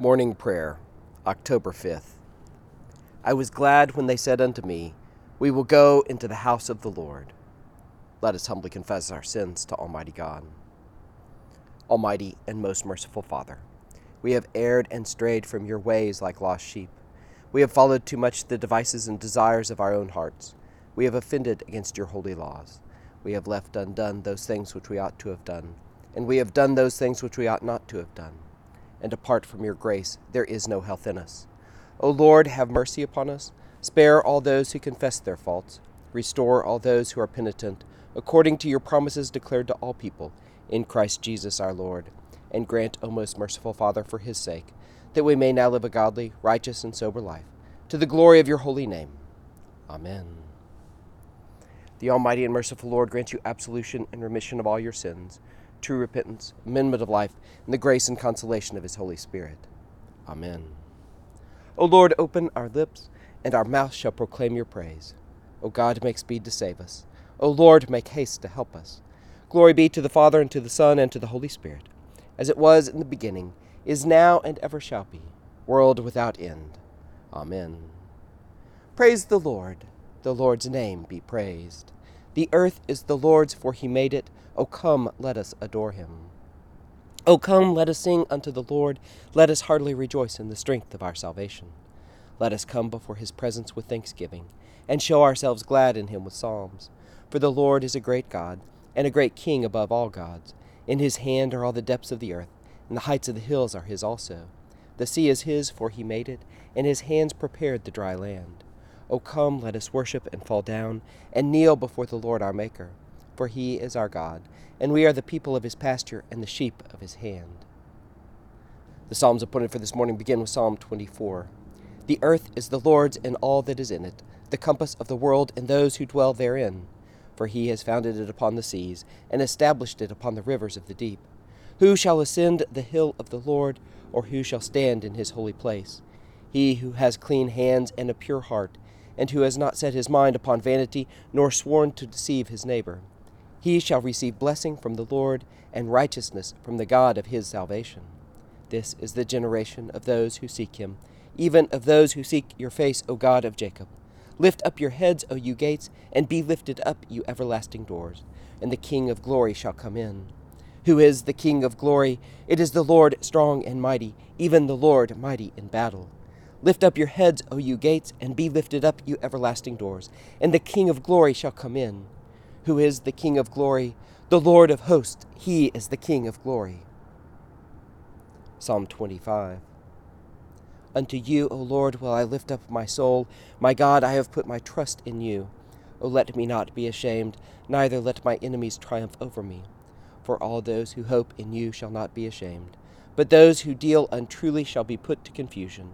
Morning Prayer, October 5th. I was glad when they said unto me, We will go into the house of the Lord. Let us humbly confess our sins to Almighty God. Almighty and most merciful Father, we have erred and strayed from your ways like lost sheep. We have followed too much the devices and desires of our own hearts. We have offended against your holy laws. We have left undone those things which we ought to have done, and we have done those things which we ought not to have done and apart from your grace, there is no health in us. O Lord, have mercy upon us. Spare all those who confess their faults. Restore all those who are penitent, according to your promises declared to all people, in Christ Jesus our Lord. And grant, O most merciful Father, for his sake, that we may now live a godly, righteous, and sober life, to the glory of your holy name. Amen. The Almighty and merciful Lord grant you absolution and remission of all your sins true repentance, amendment of life, and the grace and consolation of His Holy Spirit. Amen. O Lord, open our lips, and our mouth shall proclaim your praise. O God, make speed to save us. O Lord, make haste to help us. Glory be to the Father, and to the Son, and to the Holy Spirit, as it was in the beginning, is now, and ever shall be, world without end. Amen. Praise the Lord. The Lord's name be praised. The earth is the Lord's, for he made it. O come, let us adore him. O come, let us sing unto the Lord. Let us heartily rejoice in the strength of our salvation. Let us come before his presence with thanksgiving, and show ourselves glad in him with psalms. For the Lord is a great God, and a great King above all gods. In his hand are all the depths of the earth, and the heights of the hills are his also. The sea is his, for he made it, and his hands prepared the dry land. O come, let us worship and fall down, and kneel before the Lord our Maker for he is our God, and we are the people of his pasture and the sheep of his hand. The Psalms appointed for this morning begin with Psalm 24. The earth is the Lord's and all that is in it, the compass of the world and those who dwell therein. For he has founded it upon the seas, and established it upon the rivers of the deep. Who shall ascend the hill of the Lord, or who shall stand in his holy place? He who has clean hands and a pure heart, and who has not set his mind upon vanity, nor sworn to deceive his neighbor. He shall receive blessing from the Lord and righteousness from the God of his salvation. This is the generation of those who seek him, even of those who seek your face, O God of Jacob. Lift up your heads, O you gates, and be lifted up, you everlasting doors, and the King of glory shall come in. Who is the King of glory? It is the Lord strong and mighty, even the Lord mighty in battle. Lift up your heads, O you gates, and be lifted up, you everlasting doors, and the King of glory shall come in who is the King of glory, the Lord of hosts, he is the King of glory. Psalm 25. Unto you, O Lord, will I lift up my soul. My God, I have put my trust in you. O let me not be ashamed, neither let my enemies triumph over me. For all those who hope in you shall not be ashamed, but those who deal untruly shall be put to confusion.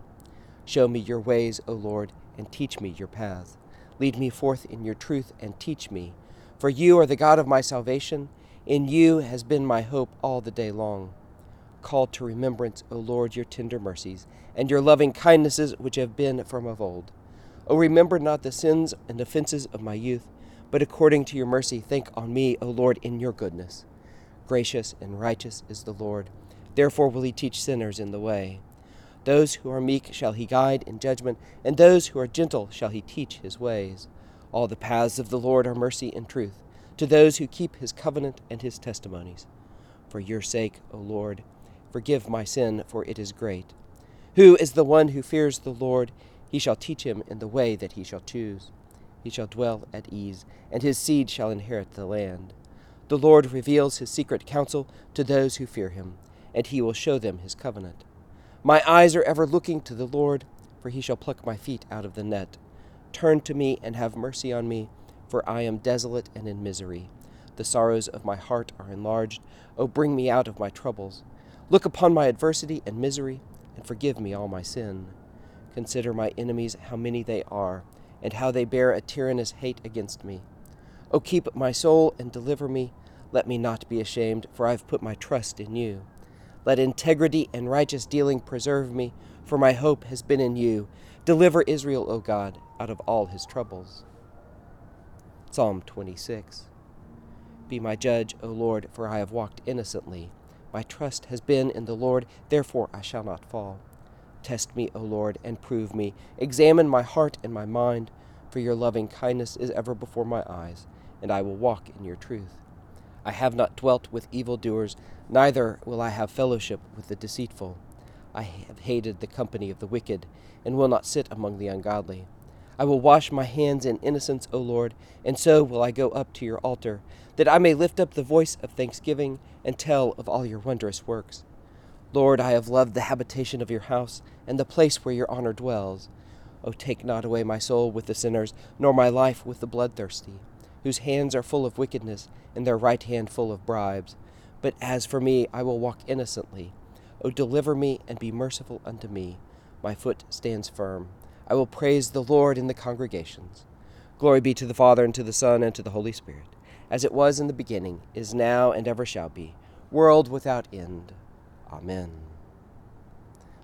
Show me your ways, O Lord, and teach me your path. Lead me forth in your truth and teach me for you are the God of my salvation. In you has been my hope all the day long. Call to remembrance, O Lord, your tender mercies, and your loving kindnesses which have been from of old. O remember not the sins and offenses of my youth, but according to your mercy think on me, O Lord, in your goodness. Gracious and righteous is the Lord. Therefore will he teach sinners in the way. Those who are meek shall he guide in judgment, and those who are gentle shall he teach his ways. All the paths of the Lord are mercy and truth to those who keep his covenant and his testimonies. For your sake, O Lord, forgive my sin, for it is great. Who is the one who fears the Lord? He shall teach him in the way that he shall choose. He shall dwell at ease, and his seed shall inherit the land. The Lord reveals his secret counsel to those who fear him, and he will show them his covenant. My eyes are ever looking to the Lord, for he shall pluck my feet out of the net. Turn to me and have mercy on me, for I am desolate and in misery. The sorrows of my heart are enlarged. O bring me out of my troubles. Look upon my adversity and misery, and forgive me all my sin. Consider my enemies, how many they are, and how they bear a tyrannous hate against me. O keep my soul and deliver me. Let me not be ashamed, for I have put my trust in you. Let integrity and righteous dealing preserve me, for my hope has been in you. Deliver Israel, O God, out of all his troubles. Psalm 26 Be my judge, O Lord, for I have walked innocently. My trust has been in the Lord, therefore I shall not fall. Test me, O Lord, and prove me. Examine my heart and my mind, for your loving kindness is ever before my eyes, and I will walk in your truth. I have not dwelt with evildoers, neither will I have fellowship with the deceitful. I have hated the company of the wicked, and will not sit among the ungodly. I will wash my hands in innocence, O Lord, and so will I go up to your altar, that I may lift up the voice of thanksgiving and tell of all your wondrous works. Lord, I have loved the habitation of your house, and the place where your honor dwells. O take not away my soul with the sinners, nor my life with the bloodthirsty, whose hands are full of wickedness, and their right hand full of bribes. But as for me, I will walk innocently. O deliver me, and be merciful unto me. My foot stands firm. I will praise the Lord in the congregations. Glory be to the Father, and to the Son, and to the Holy Spirit, as it was in the beginning, is now, and ever shall be, world without end. Amen.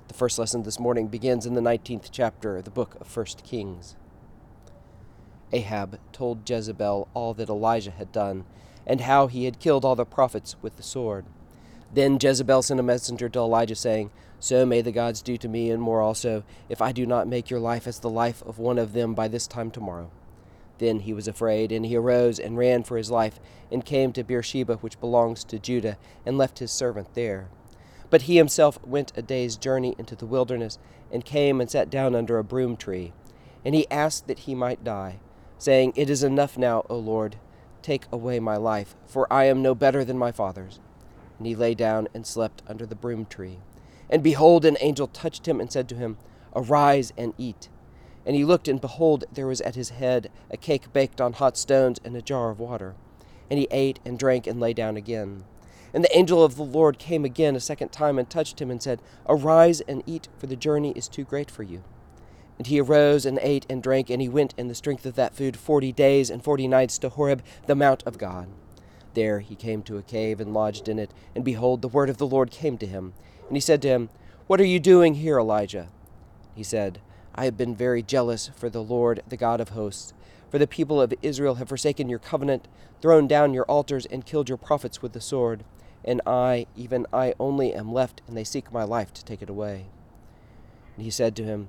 The first lesson this morning begins in the 19th chapter of the book of 1 Kings. Ahab told Jezebel all that Elijah had done, and how he had killed all the prophets with the sword. Then Jezebel sent a messenger to Elijah, saying, So may the gods do to me, and more also, if I do not make your life as the life of one of them by this time tomorrow. Then he was afraid, and he arose and ran for his life, and came to Beersheba, which belongs to Judah, and left his servant there. But he himself went a day's journey into the wilderness, and came and sat down under a broom tree. And he asked that he might die, saying, It is enough now, O Lord, take away my life, for I am no better than my fathers. And he lay down and slept under the broom tree. And behold, an angel touched him and said to him, Arise and eat. And he looked, and behold, there was at his head a cake baked on hot stones and a jar of water. And he ate and drank and lay down again. And the angel of the Lord came again a second time and touched him and said, Arise and eat, for the journey is too great for you. And he arose and ate and drank, and he went in the strength of that food forty days and forty nights to Horeb, the mount of God. There he came to a cave and lodged in it, and behold, the word of the Lord came to him. And he said to him, What are you doing here, Elijah? He said, I have been very jealous for the Lord, the God of hosts. For the people of Israel have forsaken your covenant, thrown down your altars, and killed your prophets with the sword and I, even I only, am left, and they seek my life to take it away. And he said to him,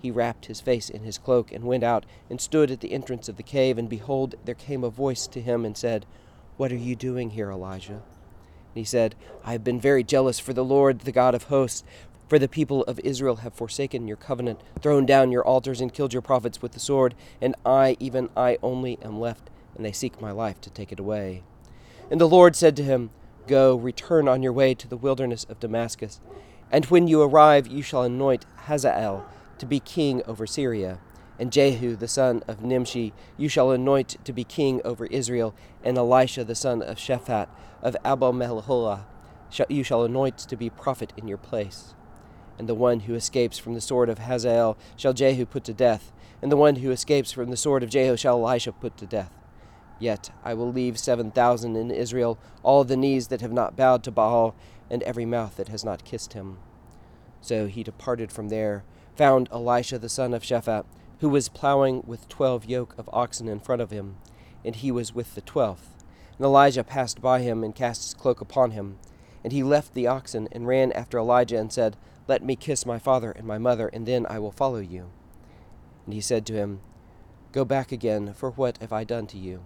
he wrapped his face in his cloak and went out and stood at the entrance of the cave. And behold, there came a voice to him and said, What are you doing here, Elijah? And he said, I have been very jealous for the Lord, the God of hosts. For the people of Israel have forsaken your covenant, thrown down your altars, and killed your prophets with the sword. And I, even I only, am left, and they seek my life to take it away. And the Lord said to him, Go, return on your way to the wilderness of Damascus and when you arrive, you shall anoint Hazael to be king over Syria, and Jehu the son of Nimshi you shall anoint to be king over Israel, and Elisha the son of Shaphat of Abel Meholah you shall anoint to be prophet in your place. And the one who escapes from the sword of Hazael shall Jehu put to death, and the one who escapes from the sword of Jehu shall Elisha put to death. Yet I will leave seven thousand in Israel, all the knees that have not bowed to Baal, and every mouth that has not kissed him. So he departed from there, found Elisha the son of Shaphat, who was plowing with twelve yoke of oxen in front of him, and he was with the twelfth. And Elijah passed by him and cast his cloak upon him. And he left the oxen and ran after Elijah and said, Let me kiss my father and my mother, and then I will follow you. And he said to him, Go back again, for what have I done to you?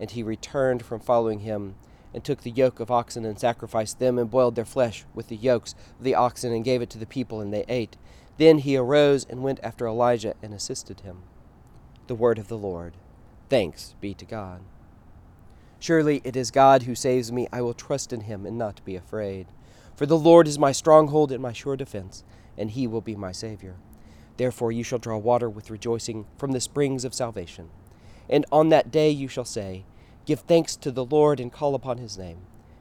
And he returned from following him and took the yoke of oxen and sacrificed them, and boiled their flesh with the yokes of the oxen, and gave it to the people, and they ate. Then he arose and went after Elijah and assisted him. The word of the Lord. Thanks be to God. Surely it is God who saves me. I will trust in him and not be afraid. For the Lord is my stronghold and my sure defense, and he will be my Savior. Therefore you shall draw water with rejoicing from the springs of salvation. And on that day you shall say, Give thanks to the Lord and call upon his name.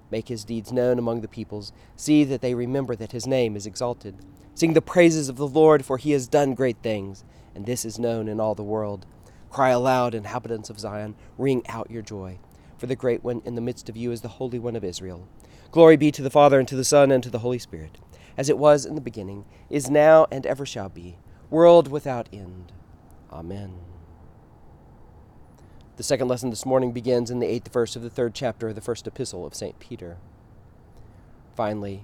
Make his deeds known among the peoples. See that they remember that his name is exalted. Sing the praises of the Lord, for he has done great things, and this is known in all the world. Cry aloud, inhabitants of Zion, ring out your joy. For the great one in the midst of you is the Holy One of Israel. Glory be to the Father, and to the Son, and to the Holy Spirit, as it was in the beginning, is now, and ever shall be, world without end. Amen. The second lesson this morning begins in the eighth verse of the third chapter of the first epistle of St. Peter. Finally,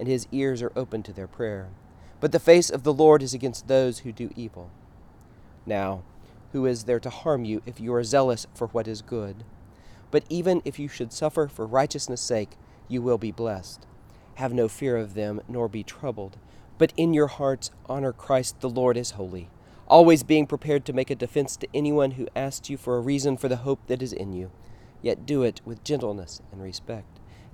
and his ears are open to their prayer. But the face of the Lord is against those who do evil. Now, who is there to harm you if you are zealous for what is good? But even if you should suffer for righteousness' sake, you will be blessed. Have no fear of them, nor be troubled. But in your hearts honor Christ the Lord as holy, always being prepared to make a defense to anyone who asks you for a reason for the hope that is in you. Yet do it with gentleness and respect,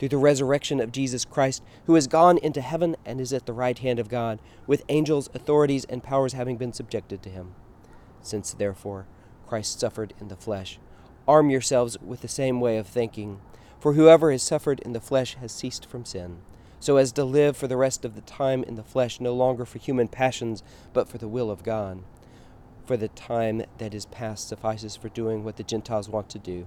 Through the resurrection of Jesus Christ, who has gone into heaven and is at the right hand of God, with angels, authorities, and powers having been subjected to him. Since, therefore, Christ suffered in the flesh, arm yourselves with the same way of thinking. For whoever has suffered in the flesh has ceased from sin, so as to live for the rest of the time in the flesh no longer for human passions, but for the will of God for the time that is past suffices for doing what the Gentiles want to do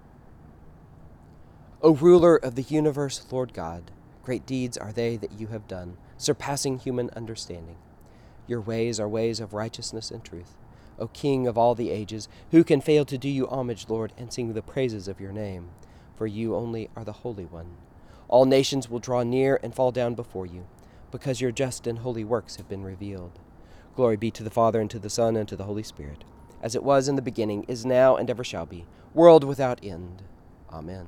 O ruler of the universe, Lord God, great deeds are they that you have done, surpassing human understanding. Your ways are ways of righteousness and truth. O King of all the ages, who can fail to do you homage, Lord, and sing the praises of your name? For you only are the Holy One. All nations will draw near and fall down before you, because your just and holy works have been revealed. Glory be to the Father, and to the Son, and to the Holy Spirit as it was in the beginning, is now, and ever shall be, world without end. Amen.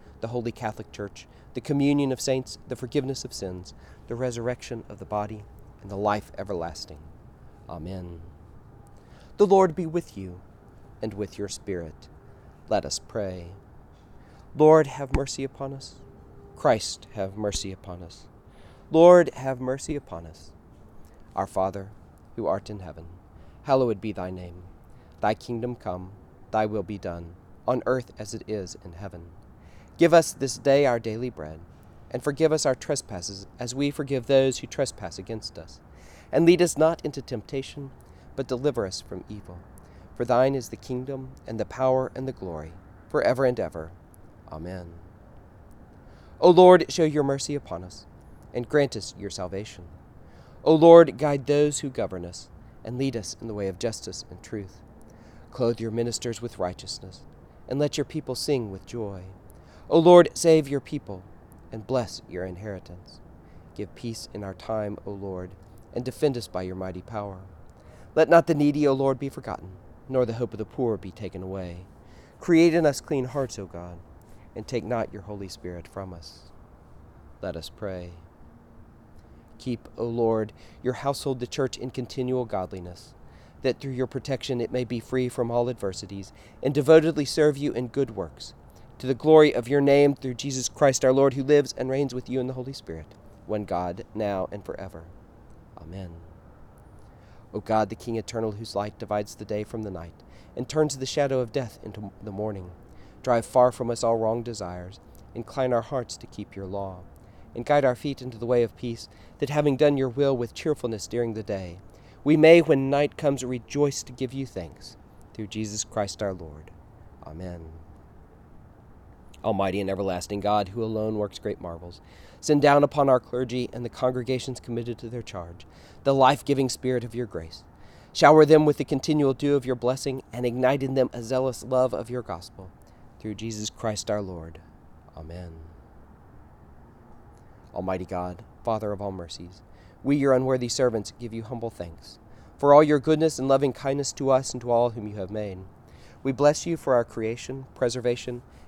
the Holy Catholic Church, the communion of saints, the forgiveness of sins, the resurrection of the body, and the life everlasting. Amen. The Lord be with you and with your spirit. Let us pray. Lord, have mercy upon us. Christ, have mercy upon us. Lord, have mercy upon us. Our Father, who art in heaven, hallowed be thy name. Thy kingdom come, thy will be done, on earth as it is in heaven. Give us this day our daily bread, and forgive us our trespasses, as we forgive those who trespass against us. And lead us not into temptation, but deliver us from evil. For thine is the kingdom, and the power, and the glory, for ever and ever. Amen. O Lord, show your mercy upon us, and grant us your salvation. O Lord, guide those who govern us, and lead us in the way of justice and truth. Clothe your ministers with righteousness, and let your people sing with joy. O Lord, save your people, and bless your inheritance. Give peace in our time, O Lord, and defend us by your mighty power. Let not the needy, O Lord, be forgotten, nor the hope of the poor be taken away. Create in us clean hearts, O God, and take not your Holy Spirit from us. Let us pray. Keep, O Lord, your household, the church, in continual godliness, that through your protection it may be free from all adversities, and devotedly serve you in good works, to the glory of your name, through Jesus Christ our Lord, who lives and reigns with you in the Holy Spirit, one God, now and forever. Amen. O God, the King eternal, whose light divides the day from the night, and turns the shadow of death into the morning, drive far from us all wrong desires, incline our hearts to keep your law and guide our feet into the way of peace, that having done your will with cheerfulness during the day, we may, when night comes, rejoice to give you thanks. Through Jesus Christ our Lord. Amen. Almighty and everlasting God, who alone works great marvels, send down upon our clergy and the congregations committed to their charge the life giving spirit of your grace. Shower them with the continual dew of your blessing, and ignite in them a zealous love of your gospel. Through Jesus Christ our Lord. Amen. Almighty God, Father of all mercies, we, your unworthy servants, give you humble thanks for all your goodness and loving kindness to us and to all whom you have made. We bless you for our creation, preservation,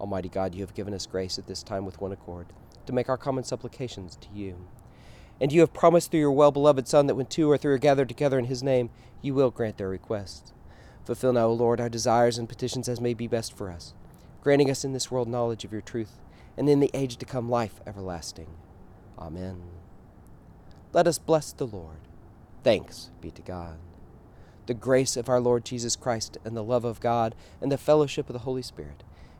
Almighty God, you have given us grace at this time with one accord to make our common supplications to you. And you have promised through your well beloved Son that when two or three are gathered together in his name, you will grant their requests. Fulfill now, O Lord, our desires and petitions as may be best for us, granting us in this world knowledge of your truth and in the age to come life everlasting. Amen. Let us bless the Lord. Thanks be to God. The grace of our Lord Jesus Christ, and the love of God, and the fellowship of the Holy Spirit